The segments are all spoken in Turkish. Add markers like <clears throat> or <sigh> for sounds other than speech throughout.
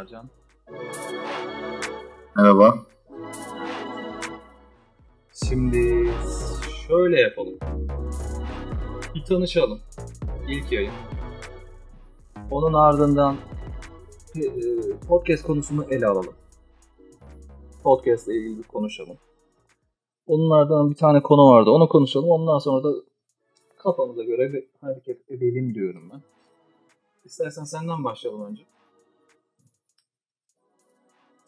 Sercan. Merhaba. Şimdi şöyle yapalım. Bir tanışalım. İlk yayın. Onun ardından e, podcast konusunu ele alalım. Podcast ile ilgili konuşalım. Onun ardından bir tane konu vardı. Onu konuşalım. Ondan sonra da kafamıza göre bir hareket edelim diyorum ben. İstersen senden başlayalım önce.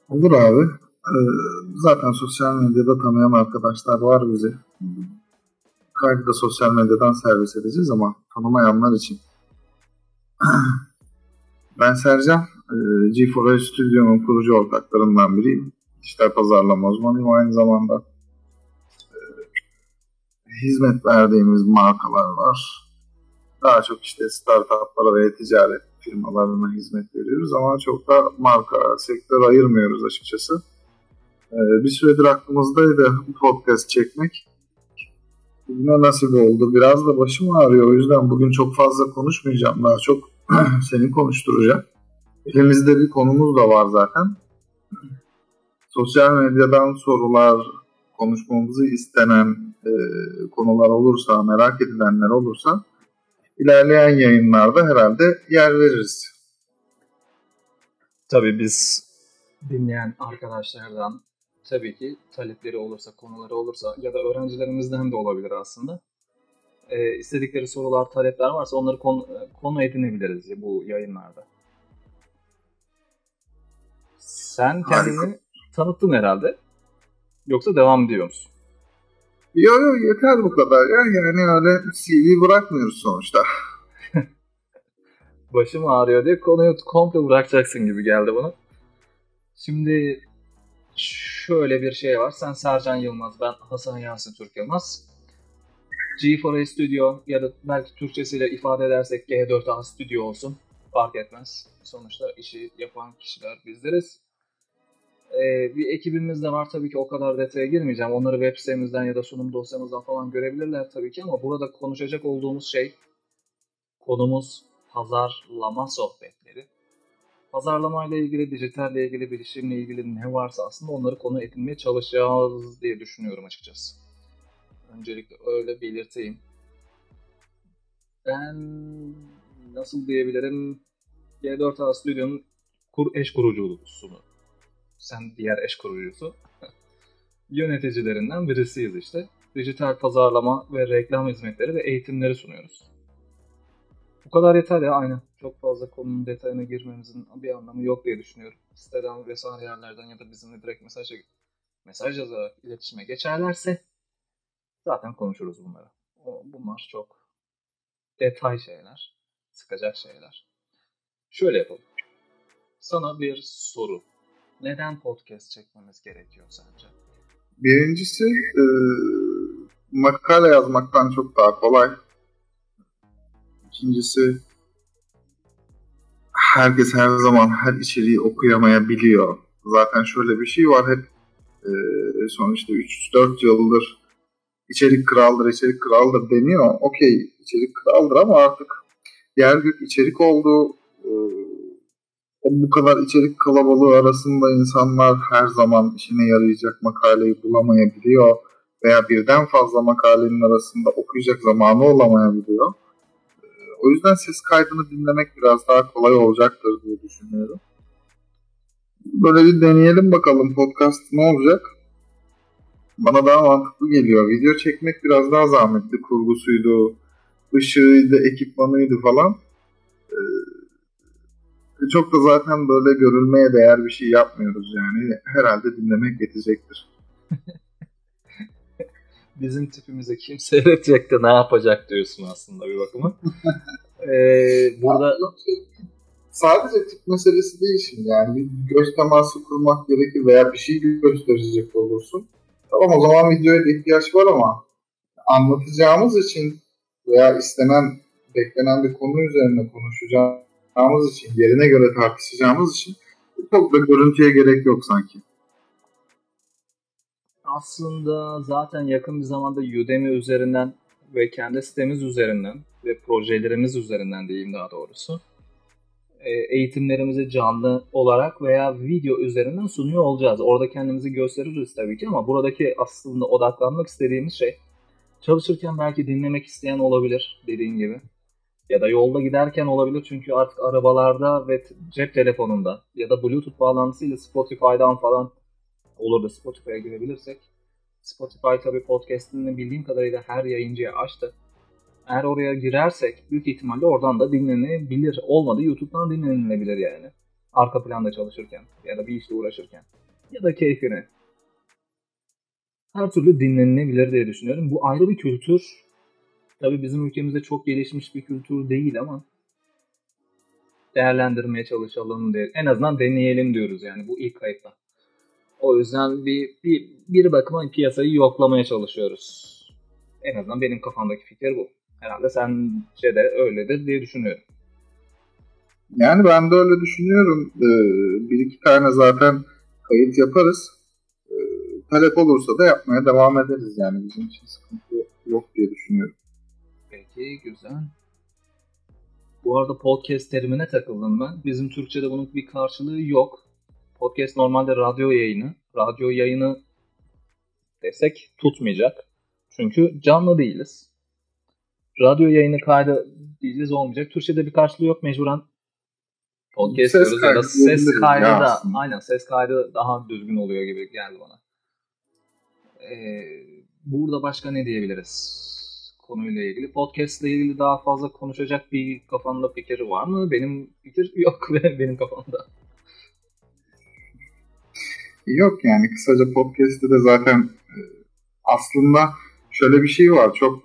Olur abi. Ee, zaten sosyal medyada tanıyan arkadaşlar var bizi. Kaydı da sosyal medyadan servis edeceğiz ama tanımayanlar için. <clears throat> ben Sercan. E, G4A Stüdyo'nun kurucu ortaklarından biriyim. Dijital pazarlama uzmanıyım aynı zamanda. E, hizmet verdiğimiz markalar var. Daha çok işte startuplara ve ticaret firmalarına hizmet veriyoruz ama çok da marka, sektör ayırmıyoruz açıkçası. Ee, bir süredir aklımızdaydı podcast çekmek. Bugüne nasip oldu. Biraz da başım ağrıyor. O yüzden bugün çok fazla konuşmayacağım. Daha çok <clears throat> seni konuşturacağım. Elimizde bir konumuz da var zaten. Sosyal medyadan sorular, konuşmamızı istenen e, konular olursa, merak edilenler olursa ilerleyen yayınlarda herhalde yer veririz. Tabii biz dinleyen arkadaşlardan tabii ki talepleri olursa, konuları olursa ya da öğrencilerimizden de olabilir aslında. Ee, istedikleri sorular, talepler varsa onları konu, konu edinebiliriz bu yayınlarda. Sen kendini Harika. tanıttın herhalde. Yoksa devam ediyor musun? Yok yok yeter bu kadar ya. Yani öyle CV bırakmıyoruz sonuçta. <laughs> Başım ağrıyor diye konuyu komple bırakacaksın gibi geldi bana. Şimdi şöyle bir şey var. Sen Sercan Yılmaz, ben Hasan Yasin Türk Yılmaz. G4A Studio ya da belki Türkçesiyle ifade edersek G4A Studio olsun. Fark etmez. Sonuçta işi yapan kişiler bizleriz. Ee, bir ekibimiz de var tabii ki o kadar detaya girmeyeceğim. Onları web sitemizden ya da sunum dosyamızdan falan görebilirler tabii ki ama burada konuşacak olduğumuz şey konumuz pazarlama sohbetleri. Pazarlama ile ilgili, dijitalle ilgili, bilişimle ilgili ne varsa aslında onları konu edinmeye çalışacağız diye düşünüyorum açıkçası. Öncelikle öyle belirteyim. Ben nasıl diyebilirim? G4A Studio'nun kur eş kurucusunu sen diğer eş kurucusu <laughs> yöneticilerinden birisiyiz işte. Dijital pazarlama ve reklam hizmetleri ve eğitimleri sunuyoruz. Bu kadar yeter ya aynen. Çok fazla konunun detayına girmemizin bir anlamı yok diye düşünüyorum. Siteden vesaire yerlerden ya da bizimle direkt mesaj, mesaj yazarak iletişime geçerlerse zaten konuşuruz bunları. O, bunlar çok detay şeyler, sıkacak şeyler. Şöyle yapalım. Sana bir soru neden podcast çekmemiz gerekiyor sence? Birincisi e, makale yazmaktan çok daha kolay. İkincisi herkes her zaman her içeriği okuyamayabiliyor. Zaten şöyle bir şey var hep e, sonuçta 3-4 yıldır içerik kraldır, içerik kraldır deniyor. Okey içerik kraldır ama artık yer gök içerik oldu. E, bu kadar içerik kalabalığı arasında insanlar her zaman işine yarayacak makaleyi bulamayabiliyor veya birden fazla makalenin arasında okuyacak zamanı olamayabiliyor. Ee, o yüzden ses kaydını dinlemek biraz daha kolay olacaktır diye düşünüyorum. Böyle bir deneyelim bakalım podcast ne olacak. Bana daha mantıklı geliyor. Video çekmek biraz daha zahmetli. Kurgusuydu, ışığıydı, ekipmanıydı falan. Ee, çok da zaten böyle görülmeye değer bir şey yapmıyoruz yani. Herhalde dinlemek yetecektir. <laughs> Bizim tipimize kim seyredecek de ne yapacak diyorsun aslında bir bakıma. ee, <laughs> burada sadece tip meselesi değil şimdi yani bir göz teması kurmak gerekir veya bir şey gösterecek olursun. Tamam o zaman videoya ihtiyaç var ama anlatacağımız için veya istenen, beklenen bir konu üzerine konuşacağım tartışacağımız için, yerine göre tartışacağımız için çok da görüntüye gerek yok sanki. Aslında zaten yakın bir zamanda Udemy üzerinden ve kendi sitemiz üzerinden ve projelerimiz üzerinden diyeyim daha doğrusu e, eğitimlerimizi canlı olarak veya video üzerinden sunuyor olacağız. Orada kendimizi gösteririz tabii ki ama buradaki aslında odaklanmak istediğimiz şey çalışırken belki dinlemek isteyen olabilir dediğin gibi. Ya da yolda giderken olabilir çünkü artık arabalarda ve cep telefonunda ya da Bluetooth bağlantısıyla Spotify'dan falan olur da Spotify'a girebilirsek. Spotify tabii podcast'ini bildiğim kadarıyla her yayıncıya açtı. Eğer oraya girersek büyük ihtimalle oradan da dinlenebilir. Olmadı YouTube'dan dinlenilebilir yani. Arka planda çalışırken ya da bir işle uğraşırken. Ya da keyfine. Her türlü dinlenilebilir diye düşünüyorum. Bu ayrı bir kültür. Tabii bizim ülkemizde çok gelişmiş bir kültür değil ama değerlendirmeye çalışalım diye. En azından deneyelim diyoruz yani bu ilk kayıtta. O yüzden bir, bir, bir bakıma piyasayı yoklamaya çalışıyoruz. En azından benim kafamdaki fikir bu. Herhalde sence de öyledir diye düşünüyorum. Yani ben de öyle düşünüyorum. Ee, bir iki tane zaten kayıt yaparız. Ee, talep olursa da yapmaya devam ederiz yani. Bizim için sıkıntı yok diye düşünüyorum. Peki güzel. Bu arada podcast terimine takıldım ben. Bizim Türkçe'de bunun bir karşılığı yok. Podcast normalde radyo yayını. Radyo yayını desek tutmayacak. Çünkü canlı değiliz. Radyo yayını kaydı diyeceğiz olmayacak. Türkçe'de bir karşılığı yok mecburen. Podcast Ses diyoruz ya da ses kaydı da aslında. aynen ses kaydı daha düzgün oluyor gibi geldi bana. Ee, burada başka ne diyebiliriz? Konuyla ilgili. Podcast ile ilgili daha fazla konuşacak bir kafanda fikir var mı? Benim fikir <laughs> yok benim kafamda. Yok yani kısaca podcast'te de zaten e, aslında şöyle bir şey var. Çok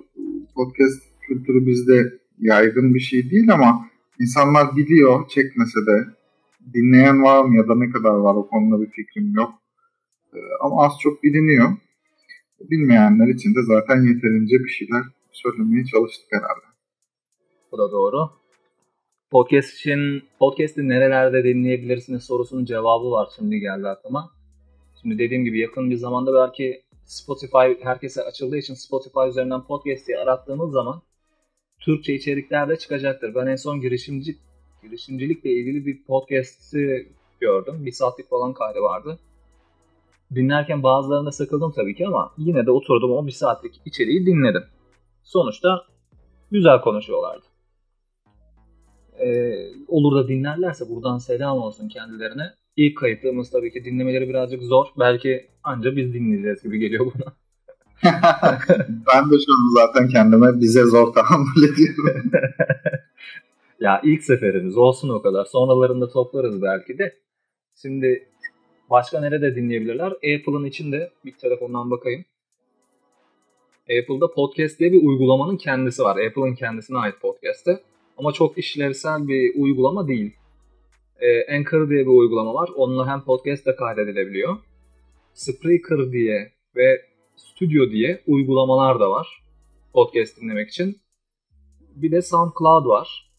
podcast kültürü bizde yaygın bir şey değil ama insanlar biliyor çekmese de dinleyen var mı ya da ne kadar var o konuda bir fikrim yok. E, Ama az çok biliniyor. Bilmeyenler için de zaten yeterince bir şeyler söylemeye çalıştık herhalde. Bu da doğru. Podcast için podcast'i nerelerde dinleyebilirsiniz sorusunun cevabı var şimdi geldi aklıma. Şimdi dediğim gibi yakın bir zamanda belki Spotify herkese açıldığı için Spotify üzerinden podcast diye arattığınız zaman Türkçe içerikler de çıkacaktır. Ben en son girişimci girişimcilikle ilgili bir podcast'i gördüm. Bir saatlik falan kaydı vardı. Dinlerken bazılarında sıkıldım tabii ki ama yine de oturdum o bir saatlik içeriği dinledim. Sonuçta güzel konuşuyorlardı. Ee, olur da dinlerlerse buradan selam olsun kendilerine. İlk kayıtlığımız tabii ki dinlemeleri birazcık zor. Belki anca biz dinleyeceğiz gibi geliyor buna. <laughs> ben de şu an zaten kendime bize zor tahammül ediyorum. <laughs> ya ilk seferimiz olsun o kadar. Sonralarında toplarız belki de. Şimdi başka nerede dinleyebilirler? Apple'ın içinde bir telefondan bakayım. Apple'da podcast diye bir uygulamanın kendisi var. Apple'ın kendisine ait podcast'te. Ama çok işlevsel bir uygulama değil. Ee, Anchor diye bir uygulama var. Onunla hem podcast de kaydedilebiliyor. Spreaker diye ve Studio diye uygulamalar da var. Podcast dinlemek için. Bir de SoundCloud var.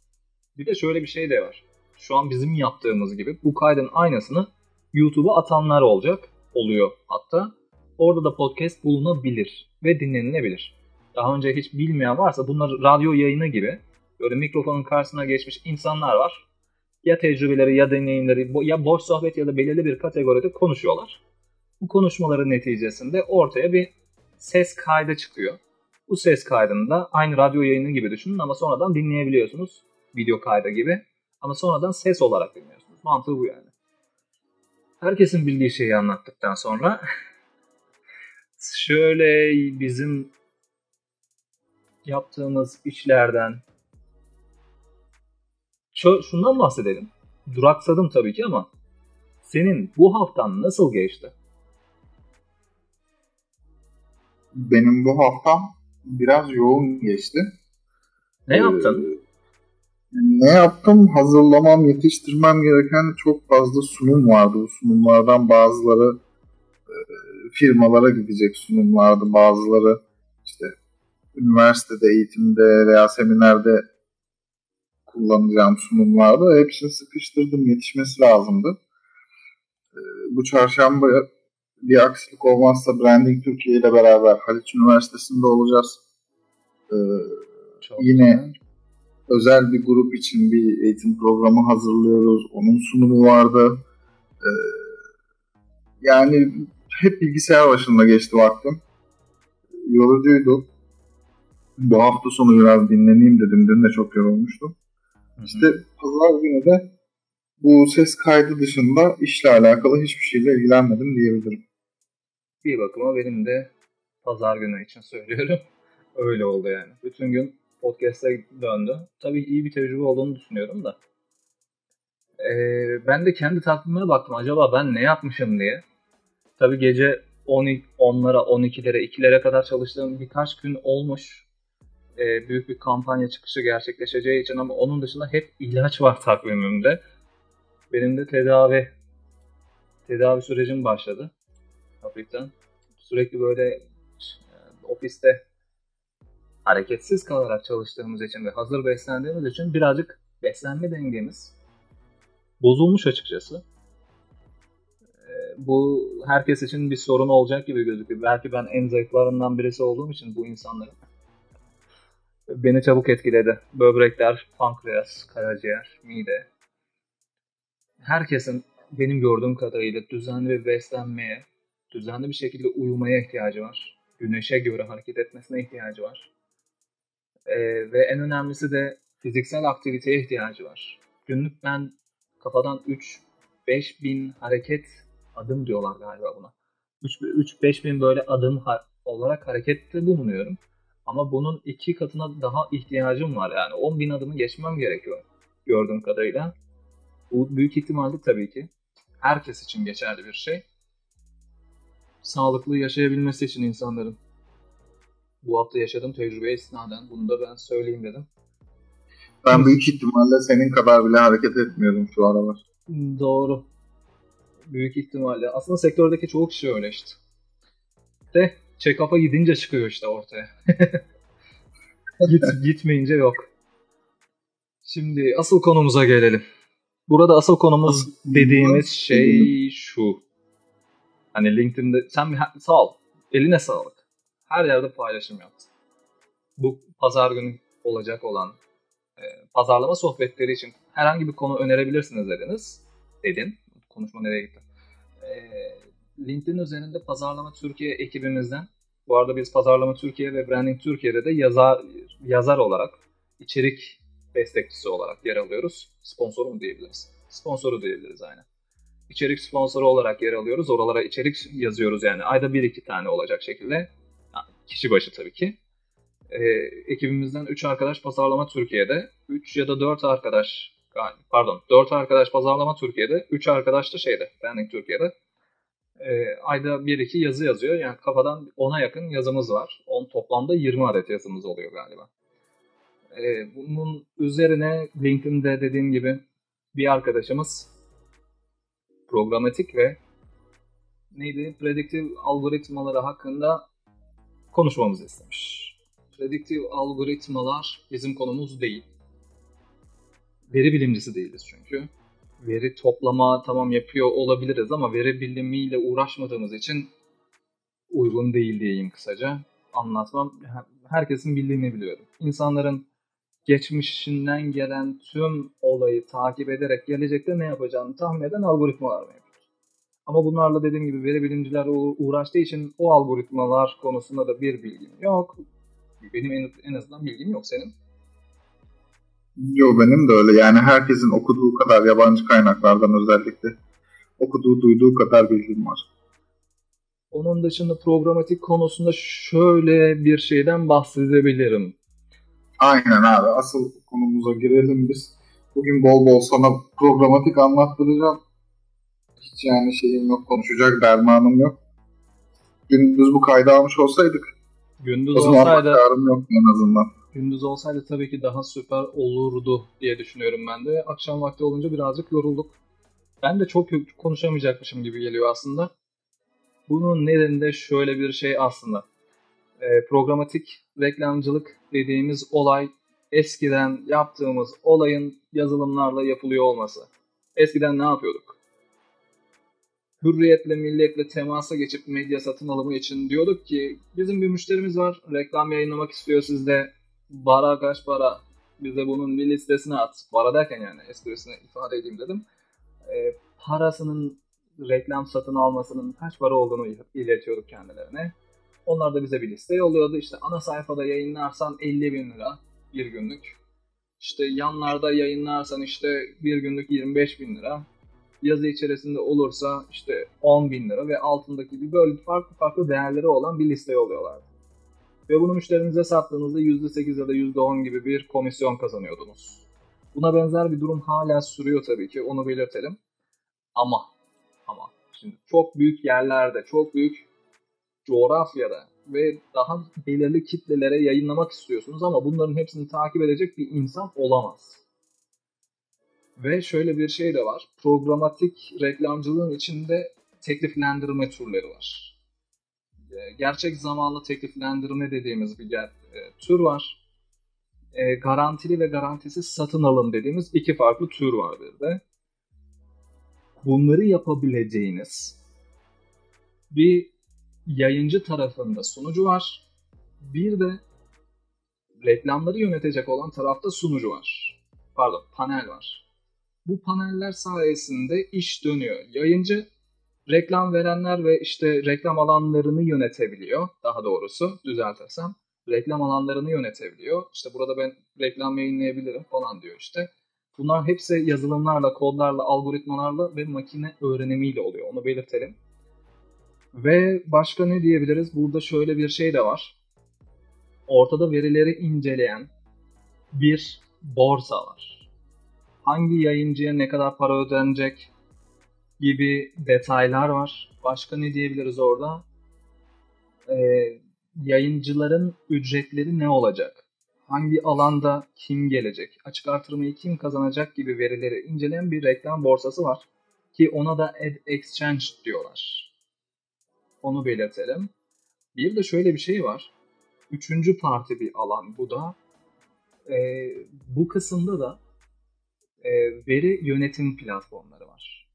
Bir de şöyle bir şey de var. Şu an bizim yaptığımız gibi bu kaydın aynısını YouTube'a atanlar olacak. Oluyor hatta. Orada da podcast bulunabilir ve dinlenilebilir. Daha önce hiç bilmeyen varsa bunlar radyo yayını gibi böyle mikrofonun karşısına geçmiş insanlar var. Ya tecrübeleri ya deneyimleri ya boş sohbet ya da belirli bir kategoride konuşuyorlar. Bu konuşmaların neticesinde ortaya bir ses kaydı çıkıyor. Bu ses kaydını da aynı radyo yayını gibi düşünün ama sonradan dinleyebiliyorsunuz. Video kaydı gibi. Ama sonradan ses olarak dinliyorsunuz. Mantığı bu yani. Herkesin bildiği şeyi anlattıktan sonra <laughs> şöyle bizim yaptığımız işlerden Şu, şundan bahsedelim. Duraksadım tabii ki ama senin bu haftan nasıl geçti? Benim bu haftam biraz yoğun geçti. Ne yaptın? Ee, ne yaptım? Hazırlamam, yetiştirmem gereken çok fazla sunum vardı. Bu sunumlardan bazıları e, firmalara gidecek sunumlardı. Bazıları işte üniversitede, eğitimde veya seminerde kullanacağım sunumlardı. Hepsini sıkıştırdım. Yetişmesi lazımdı. E, bu çarşamba bir aksilik olmazsa Branding Türkiye ile beraber Haliç Üniversitesi'nde olacağız. Ee, Çok yine güzel. özel bir grup için bir eğitim programı hazırlıyoruz. Onun sunumu vardı. Ee, yani hep bilgisayar başında geçti vaktim. Yorucuydu. Bu hafta sonu biraz dinleneyim dedim. Dün de çok yorulmuştum. İşte pazar günü de bu ses kaydı dışında işle alakalı hiçbir şeyle ilgilenmedim diyebilirim. Bir bakıma benim de pazar günü için söylüyorum. <laughs> Öyle oldu yani. Bütün gün podcast'e döndü. Tabii iyi bir tecrübe olduğunu düşünüyorum da. Ee, ben de kendi takvimime baktım. Acaba ben ne yapmışım diye. Tabii gece 10, 10'lara, 12'lere, 2'lere kadar çalıştığım birkaç gün olmuş. Ee, büyük bir kampanya çıkışı gerçekleşeceği için ama onun dışında hep ilaç var takvimimde. Benim de tedavi tedavi sürecim başladı. Hafiften. Sürekli böyle e, ofiste hareketsiz kalarak çalıştığımız için ve hazır beslendiğimiz için birazcık beslenme dengemiz bozulmuş açıkçası. Bu herkes için bir sorun olacak gibi gözüküyor. Belki ben en zayıflarından birisi olduğum için bu insanların beni çabuk etkiledi. Böbrekler, pankreas, karaciğer, mide. Herkesin benim gördüğüm kadarıyla düzenli bir beslenmeye, düzenli bir şekilde uyumaya ihtiyacı var. Güneşe göre hareket etmesine ihtiyacı var. Ee, ve en önemlisi de fiziksel aktiviteye ihtiyacı var. Günlük ben kafadan 3-5 bin hareket adım diyorlar galiba buna. 3-5 bin böyle adım olarak harekette bulunuyorum. Ama bunun iki katına daha ihtiyacım var yani. 10 bin adımı geçmem gerekiyor gördüğüm kadarıyla. Bu büyük ihtimalle tabii ki herkes için geçerli bir şey. Sağlıklı yaşayabilmesi için insanların. Bu hafta yaşadığım tecrübeye istinaden bunu da ben söyleyeyim dedim. Ben büyük ihtimalle senin kadar bile hareket etmiyordum şu aralar. Doğru. Büyük ihtimalle. Aslında sektördeki çoğu kişi öyle işte. De check-up'a gidince çıkıyor işte ortaya. <laughs> Git, gitmeyince yok. Şimdi asıl konumuza gelelim. Burada asıl konumuz Asıl dediğimiz konumuz şey şu. Hani LinkedIn'de sen bir sağ ol. Eline sağlık. Her yerde paylaşım yaptın. Bu pazar günü olacak olan e, pazarlama sohbetleri için herhangi bir konu önerebilirsiniz dediniz. Dedin. Konuşma nereye gitti? E, LinkedIn üzerinde Pazarlama Türkiye ekibimizden bu arada biz Pazarlama Türkiye ve Branding Türkiye'de de yazar, yazar olarak, içerik destekçisi olarak yer alıyoruz. Sponsoru mu diyebiliriz? Sponsoru diyebiliriz aynen. İçerik sponsoru olarak yer alıyoruz. Oralara içerik yazıyoruz yani. Ayda bir iki tane olacak şekilde. Kişi başı tabii ki. Ee, ekibimizden 3 arkadaş Pazarlama Türkiye'de. 3 ya da 4 arkadaş pardon 4 arkadaş Pazarlama Türkiye'de. 3 arkadaş da şeyde Branding Türkiye'de e, ayda 1-2 yazı yazıyor. Yani kafadan 10'a yakın yazımız var. 10 toplamda 20 adet yazımız oluyor galiba. E, bunun üzerine LinkedIn'de dediğim gibi bir arkadaşımız programatik ve neydi? Prediktif algoritmaları hakkında konuşmamızı istemiş. Prediktif algoritmalar bizim konumuz değil. Veri bilimcisi değiliz çünkü veri toplama tamam yapıyor olabiliriz ama veri bilimiyle uğraşmadığımız için uygun değil diyeyim kısaca. Anlatmam. Herkesin bildiğini biliyorum. İnsanların geçmişinden gelen tüm olayı takip ederek gelecekte ne yapacağını tahmin eden algoritmalar mevcut. Ama bunlarla dediğim gibi veri bilimciler uğraştığı için o algoritmalar konusunda da bir bilgim yok. Benim en, en azından bilgim yok. Senin? Yok benim de öyle. Yani herkesin okuduğu kadar yabancı kaynaklardan özellikle okuduğu, duyduğu kadar bilgim var. Onun dışında programatik konusunda şöyle bir şeyden bahsedebilirim. Aynen abi. Asıl konumuza girelim biz. Bugün bol bol sana programatik anlattıracağım. Hiç yani şeyim yok, konuşacak dermanım yok. Gündüz bu kaydı almış olsaydık Gündüz o zaman olsaydı yok en azından. Gündüz olsaydı tabii ki daha süper olurdu diye düşünüyorum ben de. Akşam vakti olunca birazcık yorulduk. Ben de çok konuşamayacakmışım gibi geliyor aslında. Bunun nedeni de şöyle bir şey aslında. E, programatik reklamcılık dediğimiz olay eskiden yaptığımız olayın yazılımlarla yapılıyor olması. Eskiden ne yapıyorduk? Hürriyetle, milliyetle temasa geçip medya satın alımı için diyorduk ki bizim bir müşterimiz var, reklam yayınlamak istiyor sizde, bara kaç para bize bunun bir listesini at. Para derken yani esprisini ifade edeyim dedim. E, parasının reklam satın almasının kaç para olduğunu iletiyorduk kendilerine. Onlar da bize bir liste yolluyordu. İşte ana sayfada yayınlarsan 50 bin lira bir günlük. İşte yanlarda yayınlarsan işte bir günlük 25 bin lira. Yazı içerisinde olursa işte 10 bin lira ve altındaki bir böyle farklı farklı değerleri olan bir liste yolluyorlardı. Ve bunu müşterinize sattığınızda %8 ya da %10 gibi bir komisyon kazanıyordunuz. Buna benzer bir durum hala sürüyor tabii ki onu belirtelim. Ama ama şimdi çok büyük yerlerde, çok büyük coğrafyada ve daha belirli kitlelere yayınlamak istiyorsunuz ama bunların hepsini takip edecek bir insan olamaz. Ve şöyle bir şey de var. Programatik reklamcılığın içinde tekliflendirme türleri var. Ee, gerçek zamanlı tekliflendirme dediğimiz bir e, tür var. E, garantili ve garantisiz satın alım dediğimiz iki farklı tür var bir de. Bunları yapabileceğiniz bir yayıncı tarafında sunucu var. Bir de reklamları yönetecek olan tarafta sunucu var. Pardon, panel var. Bu paneller sayesinde iş dönüyor. Yayıncı reklam verenler ve işte reklam alanlarını yönetebiliyor. Daha doğrusu düzeltirsem reklam alanlarını yönetebiliyor. İşte burada ben reklam yayınlayabilirim falan diyor işte. Bunlar hepsi yazılımlarla, kodlarla, algoritmalarla ve makine öğrenimiyle oluyor. Onu belirtelim. Ve başka ne diyebiliriz? Burada şöyle bir şey de var. Ortada verileri inceleyen bir borsa var. Hangi yayıncıya ne kadar para ödenecek gibi detaylar var. Başka ne diyebiliriz orada? Ee, yayıncıların ücretleri ne olacak? Hangi alanda kim gelecek? Açık artırmayı kim kazanacak gibi verileri inceleyen bir reklam borsası var. Ki ona da Ad Exchange diyorlar. Onu belirtelim. Bir de şöyle bir şey var. Üçüncü parti bir alan bu da. E, bu kısımda da e, veri yönetim platformları var.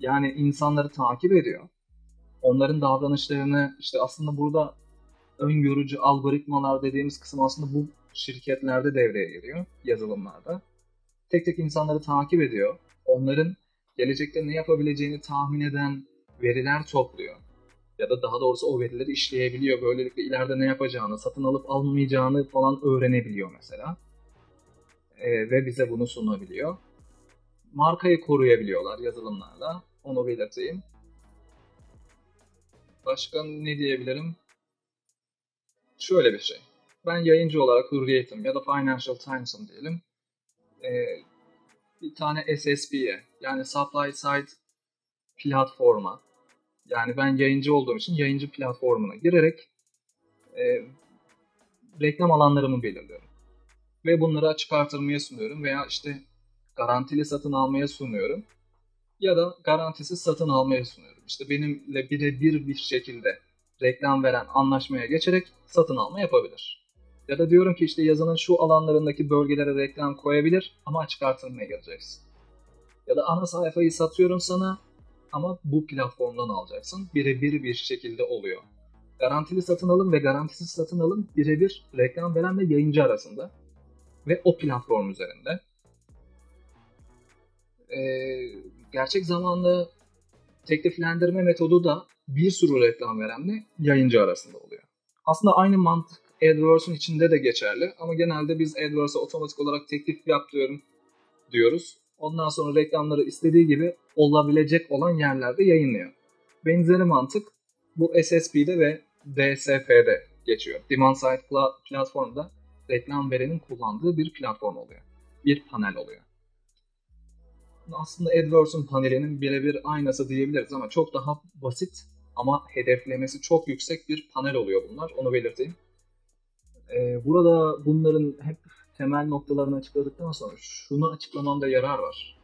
Yani insanları takip ediyor. Onların davranışlarını işte aslında burada öngörücü algoritmalar dediğimiz kısım aslında bu şirketlerde devreye giriyor yazılımlarda. Tek tek insanları takip ediyor. Onların gelecekte ne yapabileceğini tahmin eden veriler topluyor ya da daha doğrusu o verileri işleyebiliyor. Böylelikle ileride ne yapacağını, satın alıp almayacağını falan öğrenebiliyor mesela. E, ve bize bunu sunabiliyor. Markayı koruyabiliyorlar yazılımlarla. Onu belirteyim. Başka ne diyebilirim? Şöyle bir şey. Ben yayıncı olarak Hürriyet'im ya da Financial Times'ım diyelim. Ee, bir tane SSP'ye yani Supply Side platforma yani ben yayıncı olduğum için yayıncı platformuna girerek e, reklam alanlarımı belirliyorum. Ve bunları açık artırmaya sunuyorum veya işte garantili satın almaya sunuyorum. Ya da garantisiz satın almaya sunuyorum. İşte benimle birebir bir şekilde reklam veren anlaşmaya geçerek satın alma yapabilir. Ya da diyorum ki işte yazının şu alanlarındaki bölgelere reklam koyabilir ama açık artırmaya geleceksin. Ya da ana sayfayı satıyorum sana ama bu platformdan alacaksın. Birebir bir şekilde oluyor. Garantili satın alım ve garantisiz satın alım birebir reklam veren ve yayıncı arasında ve o platform üzerinde. Ee, gerçek zamanlı tekliflendirme metodu da bir sürü reklam verenle yayıncı arasında oluyor. Aslında aynı mantık AdWords'un içinde de geçerli ama genelde biz AdWords'a otomatik olarak teklif yap diyorum diyoruz. Ondan sonra reklamları istediği gibi olabilecek olan yerlerde yayınlıyor. Benzeri mantık bu SSP'de ve DSP'de geçiyor. Demand Side platformda reklam verenin kullandığı bir platform oluyor. Bir panel oluyor. Aslında AdWords'un panelinin birebir aynası diyebiliriz ama çok daha basit ama hedeflemesi çok yüksek bir panel oluyor bunlar. Onu belirteyim. Ee, burada bunların hep temel noktalarını açıkladıktan sonra şunu açıklamamda yarar var.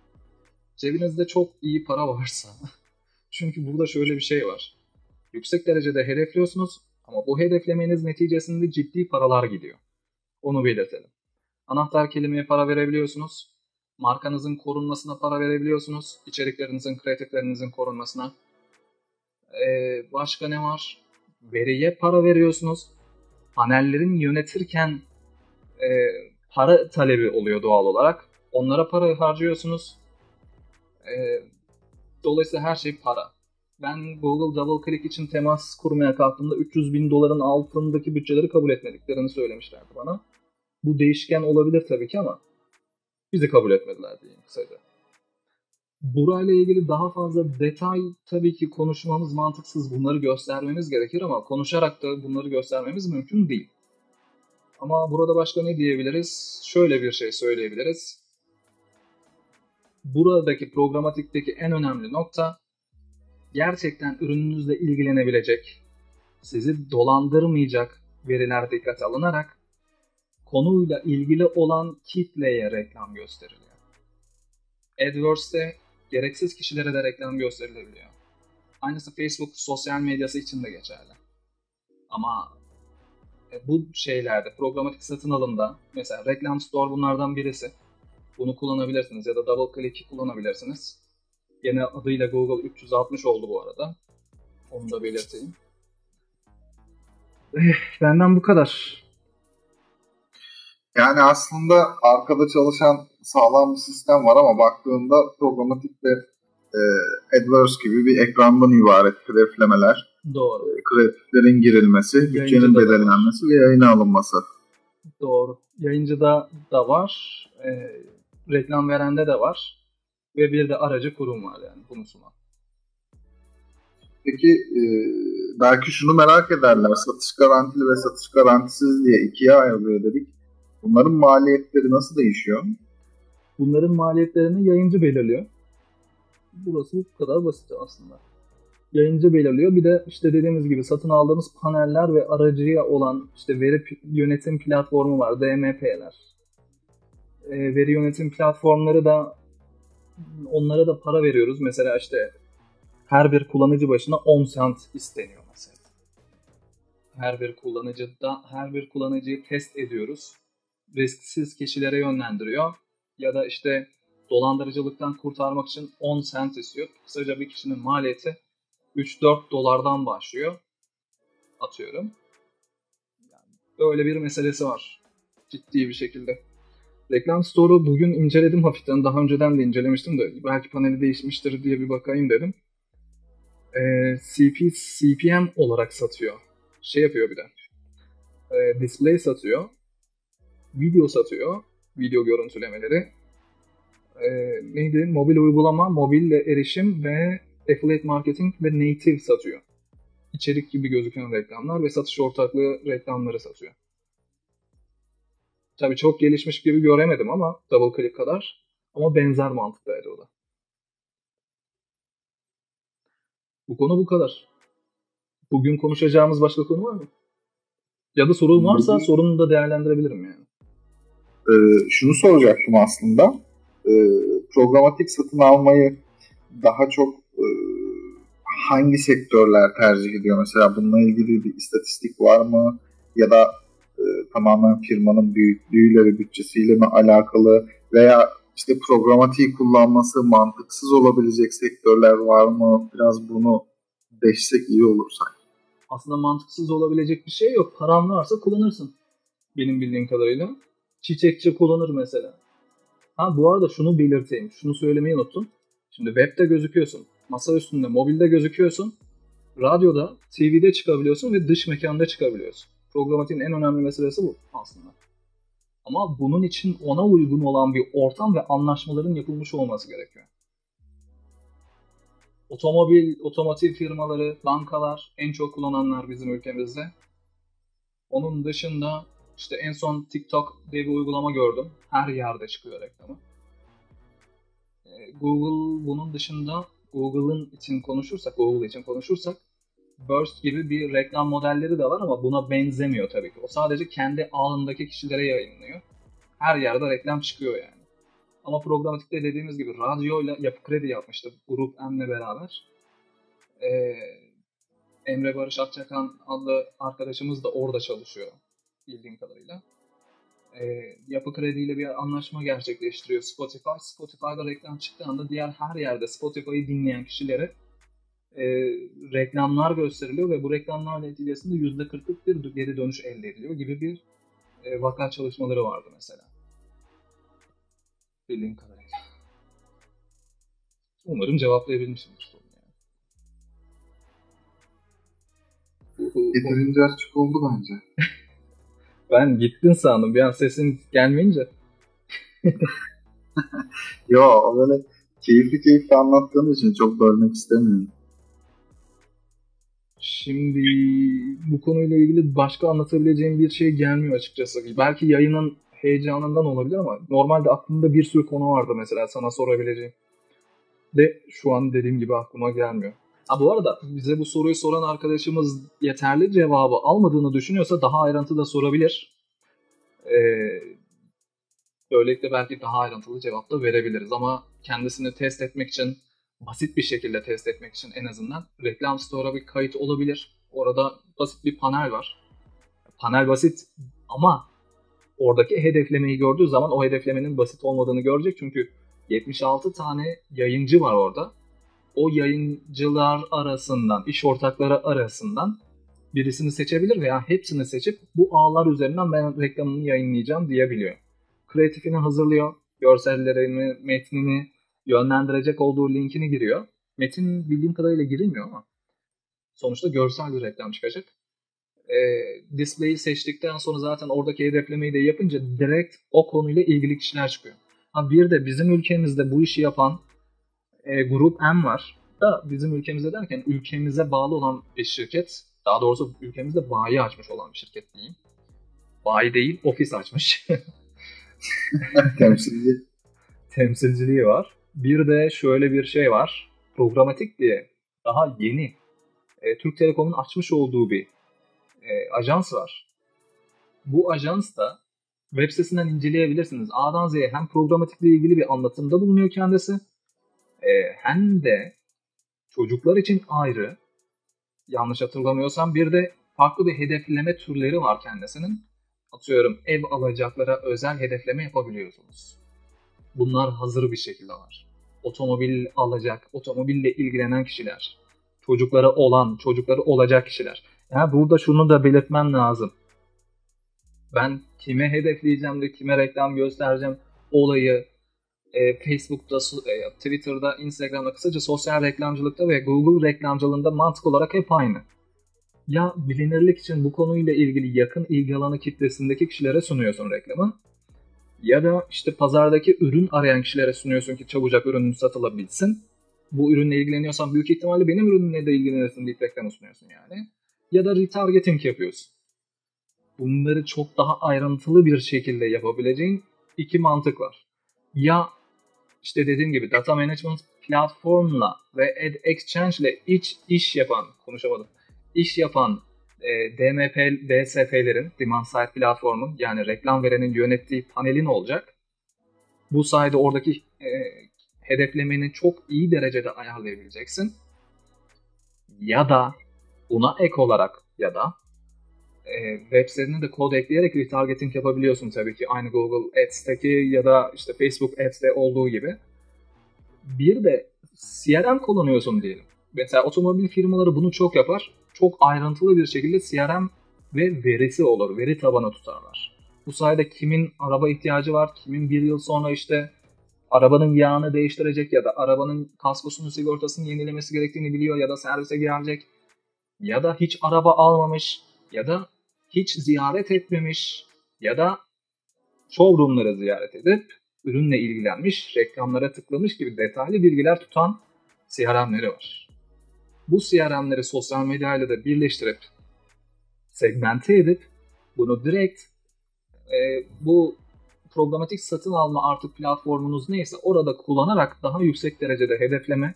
Cebinizde çok iyi para varsa, <laughs> çünkü burada şöyle bir şey var. Yüksek derecede hedefliyorsunuz ama bu hedeflemeniz neticesinde ciddi paralar gidiyor. Onu belirtelim. Anahtar kelimeye para verebiliyorsunuz. Markanızın korunmasına para verebiliyorsunuz. İçeriklerinizin, kreatiflerinizin korunmasına. Ee, başka ne var? Veriye para veriyorsunuz. Panellerin yönetirken e, para talebi oluyor doğal olarak. Onlara para harcıyorsunuz. Ee, dolayısıyla her şey para. Ben Google Double Click için temas kurmaya kalktığımda 300 bin doların altındaki bütçeleri kabul etmediklerini söylemişlerdi bana. Bu değişken olabilir tabii ki ama bizi kabul etmediler diyeyim kısaca. Burayla ilgili daha fazla detay tabii ki konuşmamız mantıksız. Bunları göstermemiz gerekir ama konuşarak da bunları göstermemiz mümkün değil. Ama burada başka ne diyebiliriz? Şöyle bir şey söyleyebiliriz. Buradaki programatikteki en önemli nokta gerçekten ürününüzle ilgilenebilecek, sizi dolandırmayacak veriler dikkate alınarak konuyla ilgili olan kitleye reklam gösteriliyor. AdWords'te gereksiz kişilere de reklam gösterilebiliyor. Aynısı Facebook sosyal medyası için de geçerli. Ama e, bu şeylerde programatik satın alımda mesela reklam store bunlardan birisi. Bunu kullanabilirsiniz ya da double click kullanabilirsiniz. Yine adıyla Google 360 oldu bu arada. Onu da belirteyim. Eh, benden bu kadar. Yani aslında arkada çalışan sağlam bir sistem var ama baktığında programatik ve e, AdWords gibi bir ekrandan ibaret hedeflemeler, Doğru. e, kreatiflerin girilmesi, bütçenin belirlenmesi ve yayına alınması. Doğru. Yayıncıda da var. e, reklam verende de var. Ve bir de aracı kurum var yani bunu sunan. Peki e, belki şunu merak ederler. Satış garantili ve satış garantisiz diye ikiye ayrılıyor dedik. Bunların maliyetleri nasıl değişiyor? Bunların maliyetlerini yayıncı belirliyor. Burası bu kadar basit aslında. Yayıncı belirliyor. Bir de işte dediğimiz gibi satın aldığımız paneller ve aracıya olan işte veri yönetim platformu var. DMP'ler. E, veri yönetim platformları da onlara da para veriyoruz. Mesela işte her bir kullanıcı başına 10 cent isteniyor mesela. Her bir kullanıcıda her bir kullanıcıyı test ediyoruz. Risksiz kişilere yönlendiriyor ya da işte dolandırıcılıktan kurtarmak için 10 cent istiyor. Kısaca bir kişinin maliyeti 3-4 dolardan başlıyor. Atıyorum. Böyle bir meselesi var. Ciddi bir şekilde. Reklam Store'u bugün inceledim hafiften. Daha önceden de incelemiştim de belki paneli değişmiştir diye bir bakayım dedim. Ee, CP, CPM olarak satıyor. Şey yapıyor bir de. Ee, display satıyor. Video satıyor. Video görüntülemeleri. Ee, neydi? Mobil uygulama, mobille erişim ve affiliate marketing ve native satıyor. İçerik gibi gözüken reklamlar ve satış ortaklığı reklamları satıyor. Tabii çok gelişmiş gibi göremedim ama double click kadar. Ama benzer mantıktaydı o da. Bu konu bu kadar. Bugün konuşacağımız başka konu var mı? Ya da sorun varsa sorunu da değerlendirebilirim yani. Ee, şunu soracaktım aslında. Ee, programatik satın almayı daha çok e, hangi sektörler tercih ediyor? Mesela bununla ilgili bir istatistik var mı? Ya da e, tamamen firmanın büyüklüğüyle ve bütçesiyle mi alakalı? Veya işte programatiği kullanması mantıksız olabilecek sektörler var mı? Biraz bunu deşsek iyi olur sanki. Aslında mantıksız olabilecek bir şey yok. Paran varsa kullanırsın. Benim bildiğim kadarıyla. Çiçekçi kullanır mesela. Ha bu arada şunu belirteyim. Şunu söylemeyi unuttum. Şimdi webde gözüküyorsun. Masa üstünde, mobilde gözüküyorsun. Radyoda, TV'de çıkabiliyorsun ve dış mekanda çıkabiliyorsun. Programatiğin en önemli meselesi bu aslında. Ama bunun için ona uygun olan bir ortam ve anlaşmaların yapılmış olması gerekiyor. Otomobil, otomotiv firmaları, bankalar en çok kullananlar bizim ülkemizde. Onun dışında işte en son TikTok diye bir uygulama gördüm. Her yerde çıkıyor reklamı. Ee, Google bunun dışında Google'ın için konuşursak, Google için konuşursak Burst gibi bir reklam modelleri de var ama buna benzemiyor tabii ki. O sadece kendi ağındaki kişilere yayınlıyor. Her yerde reklam çıkıyor yani. Ama programatikte dediğimiz gibi radyoyla Yapı Kredi yapmıştı Grup M'le beraber. Ee, Emre Barış Akçakan adlı arkadaşımız da orada çalışıyor bildiğim kadarıyla. Ee, Yapı Kredi ile bir anlaşma gerçekleştiriyor Spotify. Spotify'da reklam çıktığı anda diğer her yerde Spotify'ı dinleyen kişilere e, reklamlar gösteriliyor ve bu reklamlar neticesinde %40'lık bir geri dönüş elde ediliyor gibi bir e, vaka çalışmaları vardı mesela. Bildiğim kadarıyla. Umarım cevaplayabilmişimdir soruyu. Yani. Yeterince açık oldu bence. <laughs> Ben gittin sandım. Bir an sesin gelmeyince. <laughs> Yo böyle keyifli keyifli anlattığın için çok bölmek istemiyorum. Şimdi bu konuyla ilgili başka anlatabileceğim bir şey gelmiyor açıkçası. Belki yayının heyecanından olabilir ama normalde aklımda bir sürü konu vardı mesela sana sorabileceğim. De şu an dediğim gibi aklıma gelmiyor. Ha bu arada bize bu soruyu soran arkadaşımız yeterli cevabı almadığını düşünüyorsa daha ayrıntılı da sorabilir. Ee, böylelikle belki daha ayrıntılı cevap da verebiliriz ama kendisini test etmek için basit bir şekilde test etmek için en azından reklam store'a bir kayıt olabilir. Orada basit bir panel var. Panel basit ama oradaki hedeflemeyi gördüğü zaman o hedeflemenin basit olmadığını görecek. Çünkü 76 tane yayıncı var orada. O yayıncılar arasından, iş ortakları arasından birisini seçebilir veya hepsini seçip bu ağlar üzerinden ben reklamımı yayınlayacağım diyebiliyor. Kreatifini hazırlıyor, görsellerini, metnini, yönlendirecek olduğu linkini giriyor. Metin bildiğim kadarıyla girilmiyor ama sonuçta görsel bir reklam çıkacak. E, display'i seçtikten sonra zaten oradaki hedeflemeyi de yapınca direkt o konuyla ilgili kişiler çıkıyor. Ha bir de bizim ülkemizde bu işi yapan e, Grup M var. Da bizim ülkemizde derken ülkemize bağlı olan bir şirket. Daha doğrusu ülkemizde bayi açmış olan bir şirket diyeyim. Bayi değil, ofis açmış. <laughs> Temsilci. Temsilciliği var. Bir de şöyle bir şey var. Programatik diye daha yeni e, Türk Telekom'un açmış olduğu bir e, ajans var. Bu ajans da web sitesinden inceleyebilirsiniz. A'dan Z'ye hem programatikle ilgili bir anlatımda bulunuyor kendisi e, hem de çocuklar için ayrı yanlış hatırlamıyorsam bir de farklı bir hedefleme türleri var kendisinin. Atıyorum ev alacaklara özel hedefleme yapabiliyorsunuz. Bunlar hazır bir şekilde var. Otomobil alacak, otomobille ilgilenen kişiler. Çocukları olan, çocukları olacak kişiler. Yani burada şunu da belirtmem lazım. Ben kime hedefleyeceğim de kime reklam göstereceğim olayı e, Facebook'ta, e, Twitter'da, Instagram'da kısaca sosyal reklamcılıkta ve Google reklamcılığında mantık olarak hep aynı. Ya bilinirlik için bu konuyla ilgili yakın ilgi alanı kitlesindeki kişilere sunuyorsun reklamı. Ya da işte pazardaki ürün arayan kişilere sunuyorsun ki çabucak ürünün satılabilsin. Bu ürünle ilgileniyorsan büyük ihtimalle benim ürünümle de ilgilenirsin deyip reklamı sunuyorsun yani. Ya da retargeting yapıyorsun. Bunları çok daha ayrıntılı bir şekilde yapabileceğin iki mantık var. Ya işte dediğim gibi data management platformla ve ad exchange ile iç iş yapan, konuşamadım, iş yapan e, DMP, DSP'lerin, demand side platformun yani reklam verenin yönettiği panelin olacak. Bu sayede oradaki e, hedeflemeni çok iyi derecede ayarlayabileceksin. Ya da buna ek olarak ya da e, web sitesine de kod ekleyerek retargeting yapabiliyorsun tabii ki aynı Google Ads'teki ya da işte Facebook Ads'te olduğu gibi. Bir de CRM kullanıyorsun diyelim. Mesela otomobil firmaları bunu çok yapar. Çok ayrıntılı bir şekilde CRM ve verisi olur. Veri tabanı tutarlar. Bu sayede kimin araba ihtiyacı var, kimin bir yıl sonra işte arabanın yağını değiştirecek ya da arabanın kaskosunun sigortasını yenilemesi gerektiğini biliyor ya da servise gelecek ya da hiç araba almamış ya da hiç ziyaret etmemiş ya da showroomları ziyaret edip ürünle ilgilenmiş, reklamlara tıklamış gibi detaylı bilgiler tutan CRM'leri var. Bu CRM'leri sosyal medyayla da birleştirip segmente edip bunu direkt e, bu programatik satın alma artık platformunuz neyse orada kullanarak daha yüksek derecede hedefleme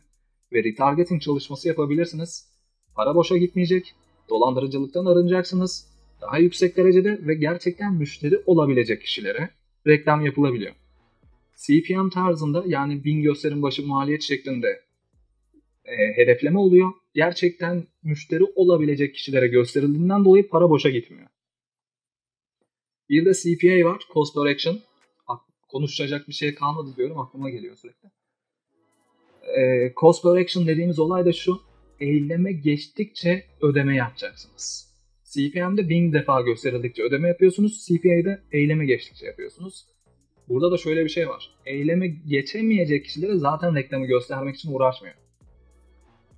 ve retargeting çalışması yapabilirsiniz. Para boşa gitmeyecek, dolandırıcılıktan arınacaksınız. Daha yüksek derecede ve gerçekten müşteri olabilecek kişilere reklam yapılabiliyor. CPM tarzında yani bin gösterim başı maliyet şeklinde e, hedefleme oluyor. Gerçekten müşteri olabilecek kişilere gösterildiğinden dolayı para boşa gitmiyor. Bir de CPA var, Cost Per Action. Konuşacak bir şey kalmadı diyorum, aklıma geliyor sürekli. E, cost Per Action dediğimiz olay da şu, eyleme geçtikçe ödeme yapacaksınız. CPM'de bin defa gösterildikçe ödeme yapıyorsunuz, CPA'de eyleme geçtikçe yapıyorsunuz. Burada da şöyle bir şey var. Eyleme geçemeyecek kişilere zaten reklamı göstermek için uğraşmıyor.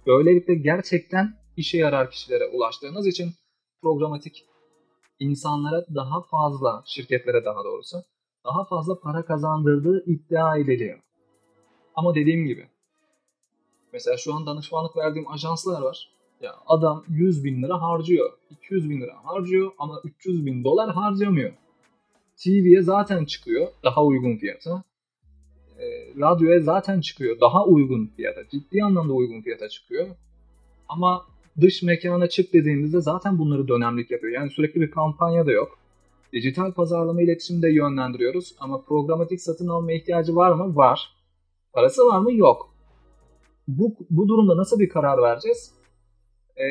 Böylelikle gerçekten işe yarar kişilere ulaştığınız için programatik insanlara daha fazla, şirketlere daha doğrusu, daha fazla para kazandırdığı iddia ediliyor. Ama dediğim gibi, mesela şu an danışmanlık verdiğim ajanslar var. Ya adam 100 bin lira harcıyor, 200 bin lira harcıyor ama 300 bin dolar harcamıyor. TV'ye zaten çıkıyor daha uygun fiyata. E, radyoya zaten çıkıyor daha uygun fiyata. Ciddi anlamda uygun fiyata çıkıyor. Ama dış mekana çık dediğimizde zaten bunları dönemlik yapıyor. Yani sürekli bir kampanya da yok. Dijital pazarlama iletişimde yönlendiriyoruz ama programatik satın alma ihtiyacı var mı? Var. Parası var mı? Yok. Bu, bu durumda nasıl bir karar vereceğiz? Ee,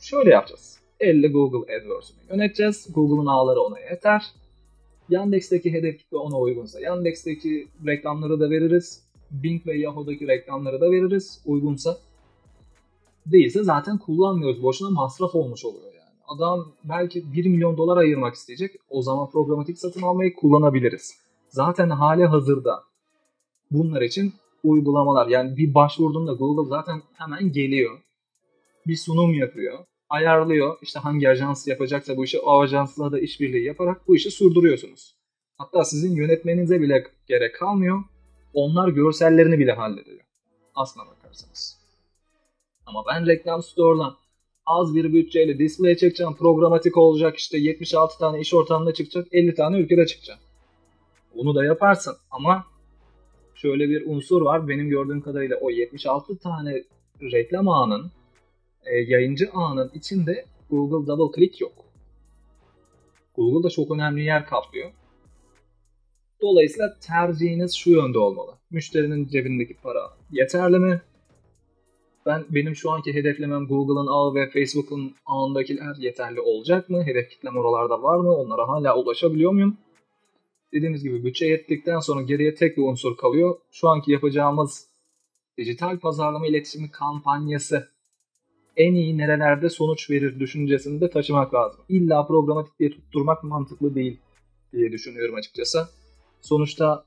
şöyle yapacağız. Elle Google AdWords'unu yöneteceğiz. Google'un ağları ona yeter. Yandex'teki hedef kitle ona uygunsa Yandex'teki reklamları da veririz. Bing ve Yahoo'daki reklamları da veririz uygunsa. Değilse zaten kullanmıyoruz. Boşuna masraf olmuş oluyor yani. Adam belki 1 milyon dolar ayırmak isteyecek. O zaman programatik satın almayı kullanabiliriz. Zaten hali hazırda bunlar için uygulamalar yani bir başvurduğunda Google zaten hemen geliyor. Bir sunum yapıyor ayarlıyor. İşte hangi ajans yapacaksa bu işi o ajansla da işbirliği yaparak bu işi sürdürüyorsunuz. Hatta sizin yönetmenize bile gerek kalmıyor. Onlar görsellerini bile hallediyor. Aslına bakarsanız. Ama ben reklam store'dan az bir bütçeyle display çekeceğim, programatik olacak işte 76 tane iş ortamında çıkacak, 50 tane ülkede çıkacak. Bunu da yaparsın ama şöyle bir unsur var. Benim gördüğüm kadarıyla o 76 tane reklam ağının e, yayıncı ağının içinde Google Double Click yok. Google da çok önemli yer kaplıyor. Dolayısıyla tercihiniz şu yönde olmalı. Müşterinin cebindeki para yeterli mi? Ben benim şu anki hedeflemem Google'ın ağı ve Facebook'un ağındakiler yeterli olacak mı? Hedef kitlem oralarda var mı? Onlara hala ulaşabiliyor muyum? Dediğimiz gibi bütçe yettikten sonra geriye tek bir unsur kalıyor. Şu anki yapacağımız dijital pazarlama iletişimi kampanyası en iyi nerelerde sonuç verir düşüncesini de taşımak lazım. İlla programatik diye tutturmak mantıklı değil diye düşünüyorum açıkçası. Sonuçta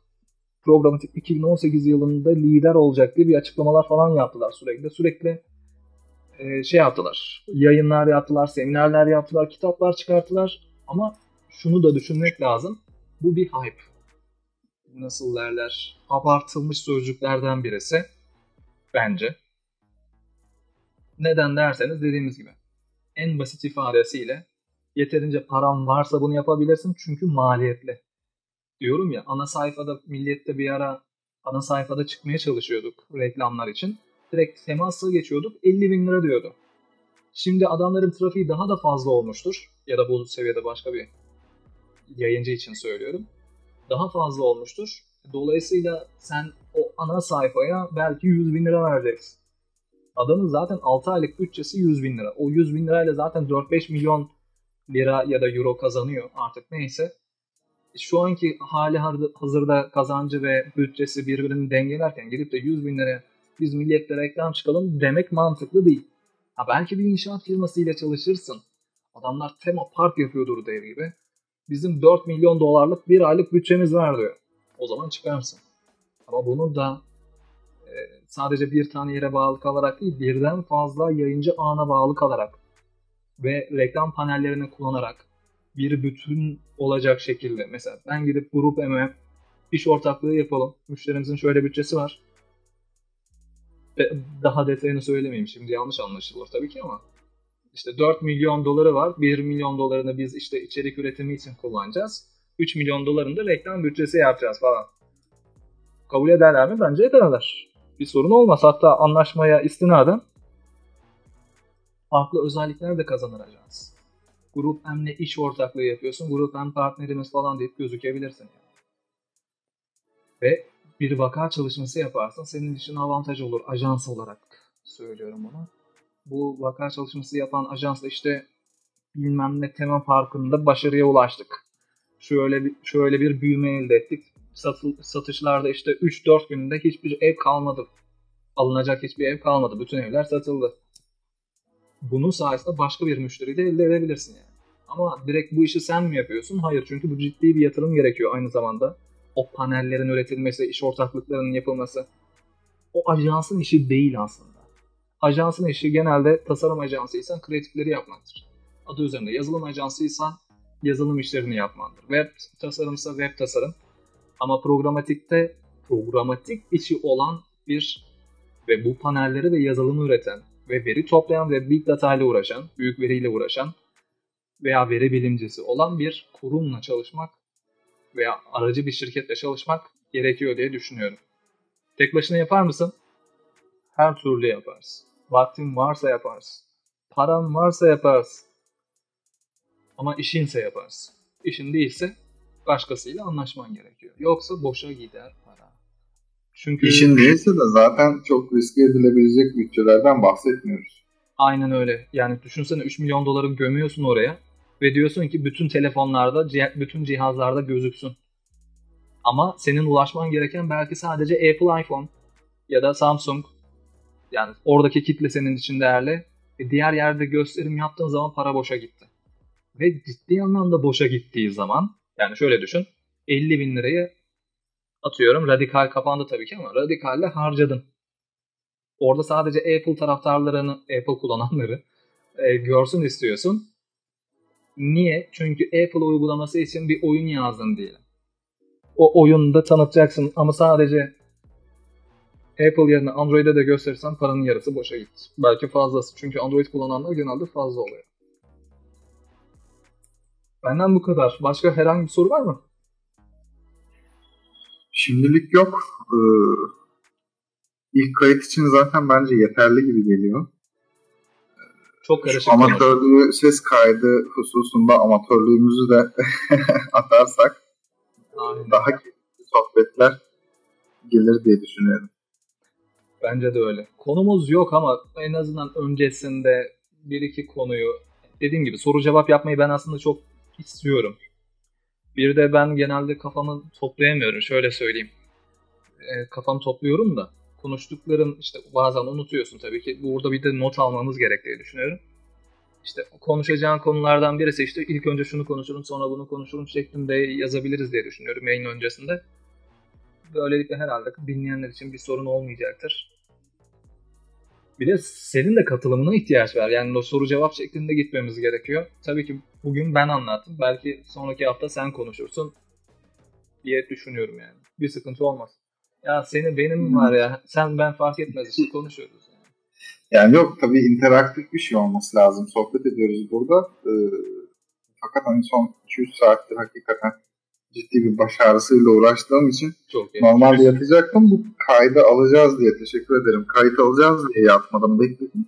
programatik 2018 yılında lider olacak diye bir açıklamalar falan yaptılar sürekli. Sürekli e, şey yaptılar. Yayınlar yaptılar, seminerler yaptılar, kitaplar çıkarttılar. Ama şunu da düşünmek lazım. Bu bir hype. Nasıl derler? Abartılmış sözcüklerden birisi. Bence. Neden derseniz dediğimiz gibi en basit ifadesiyle yeterince param varsa bunu yapabilirsin çünkü maliyetli. Diyorum ya ana sayfada millette bir ara ana sayfada çıkmaya çalışıyorduk reklamlar için. Direkt temasla geçiyorduk 50 bin lira diyordu. Şimdi adamların trafiği daha da fazla olmuştur. Ya da bu seviyede başka bir yayıncı için söylüyorum. Daha fazla olmuştur. Dolayısıyla sen o ana sayfaya belki 100 bin lira vereceksin. Adamın zaten 6 aylık bütçesi 100 bin lira. O 100 bin lirayla zaten 4-5 milyon lira ya da euro kazanıyor artık neyse. Şu anki hali hazırda kazancı ve bütçesi birbirini dengelerken gidip de 100 bin liraya biz millette reklam çıkalım demek mantıklı değil. Ha belki bir inşaat firmasıyla çalışırsın. Adamlar tema park yapıyordur dev gibi. Bizim 4 milyon dolarlık bir aylık bütçemiz var diyor. O zaman çıkarsın. Ama bunu da sadece bir tane yere bağlı kalarak değil birden fazla yayıncı ağına bağlı kalarak ve reklam panellerini kullanarak bir bütün olacak şekilde mesela ben gidip grup MM iş ortaklığı yapalım. Müşterimizin şöyle bütçesi var. Daha detayını söylemeyeyim şimdi yanlış anlaşılır tabii ki ama işte 4 milyon doları var. 1 milyon dolarını biz işte içerik üretimi için kullanacağız. 3 milyon dolarını da reklam bütçesi yapacağız falan. Kabul ederler mi? Bence ederler bir sorun olmaz. Hatta anlaşmaya istinaden farklı özellikler de kazanır Grup M'le iş ortaklığı yapıyorsun. Grup M partnerimiz falan deyip gözükebilirsin. Yani. Ve bir vaka çalışması yaparsın. Senin için avantaj olur ajans olarak söylüyorum bunu. Bu vaka çalışması yapan ajansla işte bilmem ne tema parkında başarıya ulaştık. Şöyle bir, şöyle bir büyüme elde ettik satıl, satışlarda işte 3-4 günde hiçbir ev kalmadı. Alınacak hiçbir ev kalmadı. Bütün evler satıldı. Bunun sayesinde başka bir müşteri de elde edebilirsin yani. Ama direkt bu işi sen mi yapıyorsun? Hayır çünkü bu ciddi bir yatırım gerekiyor aynı zamanda. o panellerin üretilmesi, iş ortaklıklarının yapılması o ajansın işi değil aslında. Ajansın işi genelde tasarım ajansıysan kreatifleri yapmaktır. Adı üzerinde yazılım ajansıysan yazılım işlerini yapmandır. Web tasarımsa web tasarım. Ama programatikte programatik işi olan bir ve bu panelleri ve yazılımı üreten ve veri toplayan ve big data ile uğraşan, büyük veriyle uğraşan veya veri bilimcisi olan bir kurumla çalışmak veya aracı bir şirketle çalışmak gerekiyor diye düşünüyorum. Tek başına yapar mısın? Her türlü yaparsın. Vaktin varsa yaparsın. Paran varsa yaparsın. Ama işinse yaparsın. İşin değilse başkasıyla anlaşman gerekiyor. Yoksa boşa gider para. Çünkü işin değilse de zaten çok riske edilebilecek bütçelerden bahsetmiyoruz. Aynen öyle. Yani düşünsene 3 milyon doları gömüyorsun oraya ve diyorsun ki bütün telefonlarda, bütün cihazlarda gözüksün. Ama senin ulaşman gereken belki sadece Apple iPhone ya da Samsung. Yani oradaki kitle senin için değerli. E diğer yerde gösterim yaptığın zaman para boşa gitti. Ve ciddi anlamda boşa gittiği zaman yani şöyle düşün 50 bin lirayı atıyorum radikal kapandı tabii ki ama radikalle harcadın. Orada sadece Apple taraftarlarını, Apple kullananları e, görsün istiyorsun. Niye? Çünkü Apple uygulaması için bir oyun yazdın diyelim. O oyunda tanıtacaksın ama sadece Apple yerine Android'e de gösterirsen paranın yarısı boşa gitti. Belki fazlası. Çünkü Android kullananlar genelde fazla oluyor. Benden bu kadar. Başka herhangi bir soru var mı? Şimdilik yok. Ee, ilk kayıt için zaten bence yeterli gibi geliyor. Çok karışık. Amatörlüğü ses kaydı hususunda amatörlüğümüzü de <laughs> atarsak Aynen. daha keyifli sohbetler gelir diye düşünüyorum. Bence de öyle. Konumuz yok ama en azından öncesinde bir iki konuyu dediğim gibi soru cevap yapmayı ben aslında çok istiyorum. Bir de ben genelde kafamı toplayamıyorum. Şöyle söyleyeyim. E, kafamı topluyorum da konuştuklarım işte bazen unutuyorsun tabii ki. Burada bir de not almamız gerektiği düşünüyorum. İşte konuşacağın konulardan birisi işte ilk önce şunu konuşurum sonra bunu konuşurum şeklinde yazabiliriz diye düşünüyorum yayın öncesinde. Böylelikle herhalde dinleyenler için bir sorun olmayacaktır. Bir de senin de katılımına ihtiyaç var. Yani o soru cevap şeklinde gitmemiz gerekiyor. Tabii ki bugün ben anlattım. Belki sonraki hafta sen konuşursun diye düşünüyorum yani. Bir sıkıntı olmaz. Ya seni benim var ya. Sen ben fark etmez işte konuşuyoruz. Yani, yani yok tabii interaktif bir şey olması lazım. Sohbet ediyoruz burada. Ee, fakat hani son 2-3 saattir hakikaten ciddi bir baş ağrısıyla uğraştığım için Çok normalde yatacaktım. Bu kaydı alacağız diye teşekkür ederim. Kayıt alacağız diye yatmadım bekledim.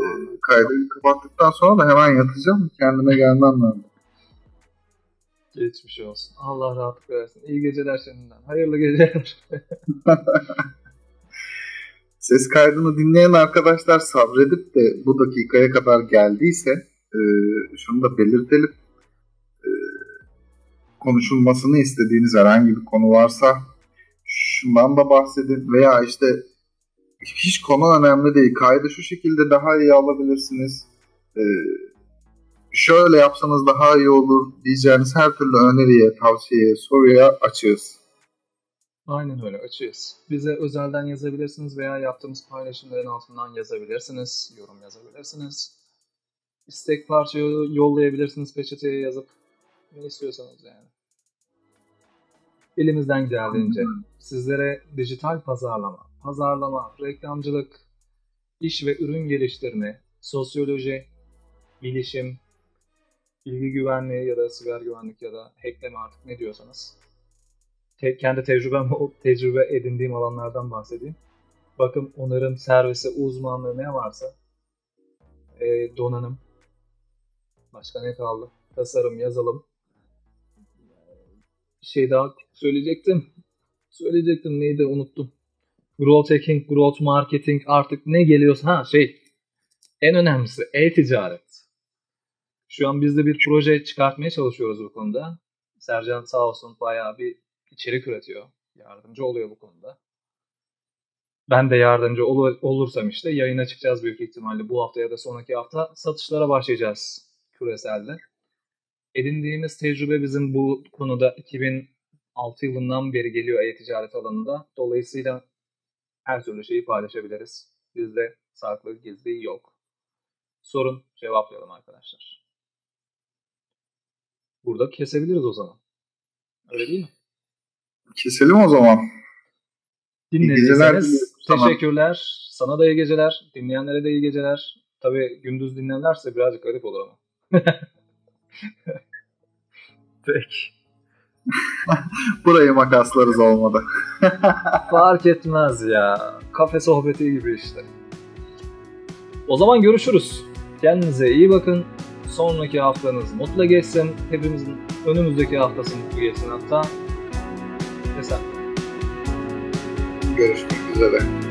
Ee, kaydı kapattıktan sonra da hemen yatacağım. Kendime gelmem lazım. Geçmiş olsun. Allah rahatlık versin. İyi geceler şimdiden. Hayırlı geceler. <laughs> Ses kaydını dinleyen arkadaşlar sabredip de bu dakikaya kadar geldiyse e, şunu da belirtelim konuşulmasını istediğiniz herhangi bir konu varsa şundan da bahsedin veya işte hiç konu önemli değil. Kaydı şu şekilde daha iyi alabilirsiniz. Ee, şöyle yapsanız daha iyi olur diyeceğiniz her türlü öneriye, tavsiyeye, soruya açığız. Aynen öyle açığız. Bize özelden yazabilirsiniz veya yaptığımız paylaşımların altından yazabilirsiniz, yorum yazabilirsiniz. İstek parça yollayabilirsiniz peçeteye yazıp ne istiyorsanız yani. Elimizden geldiğince sizlere dijital pazarlama, pazarlama, reklamcılık, iş ve ürün geliştirme, sosyoloji, bilişim, bilgi güvenliği ya da siber güvenlik ya da hackleme artık ne diyorsanız te- kendi tecrübem tecrübe edindiğim alanlardan bahsedeyim. Bakın onarım, servisi, uzmanlığı ne varsa e, donanım, başka ne kaldı? Tasarım, yazılım, bir şey daha söyleyecektim. Söyleyecektim neydi unuttum. Growth hacking, growth marketing artık ne geliyorsa ha şey en önemlisi e-ticaret. Şu an biz de bir proje çıkartmaya çalışıyoruz bu konuda. Sercan sağ olsun bayağı bir içerik üretiyor. Yardımcı oluyor bu konuda. Ben de yardımcı ol- olursam işte yayına çıkacağız büyük ihtimalle bu hafta ya da sonraki hafta satışlara başlayacağız küreselde edindiğimiz tecrübe bizim bu konuda 6 yılından beri geliyor e-ticaret alanında. Dolayısıyla her türlü şeyi paylaşabiliriz. Bizde saklı gizli yok. Sorun cevaplayalım arkadaşlar. Burada kesebiliriz o zaman. Öyle değil mi? Keselim o zaman. geceler Dinlediyseniz. Tamam. teşekkürler. Sana da iyi geceler. Dinleyenlere de iyi geceler. Tabii gündüz dinlerlerse birazcık garip olur ama. <laughs> Peki. Burayı makaslarız olmadı. <laughs> Fark etmez ya. Kafe sohbeti gibi işte. O zaman görüşürüz. Kendinize iyi bakın. Sonraki haftanız mutlu geçsin. Hepimizin önümüzdeki haftası mutlu geçsin hatta. Ve sen. Görüşmek üzere.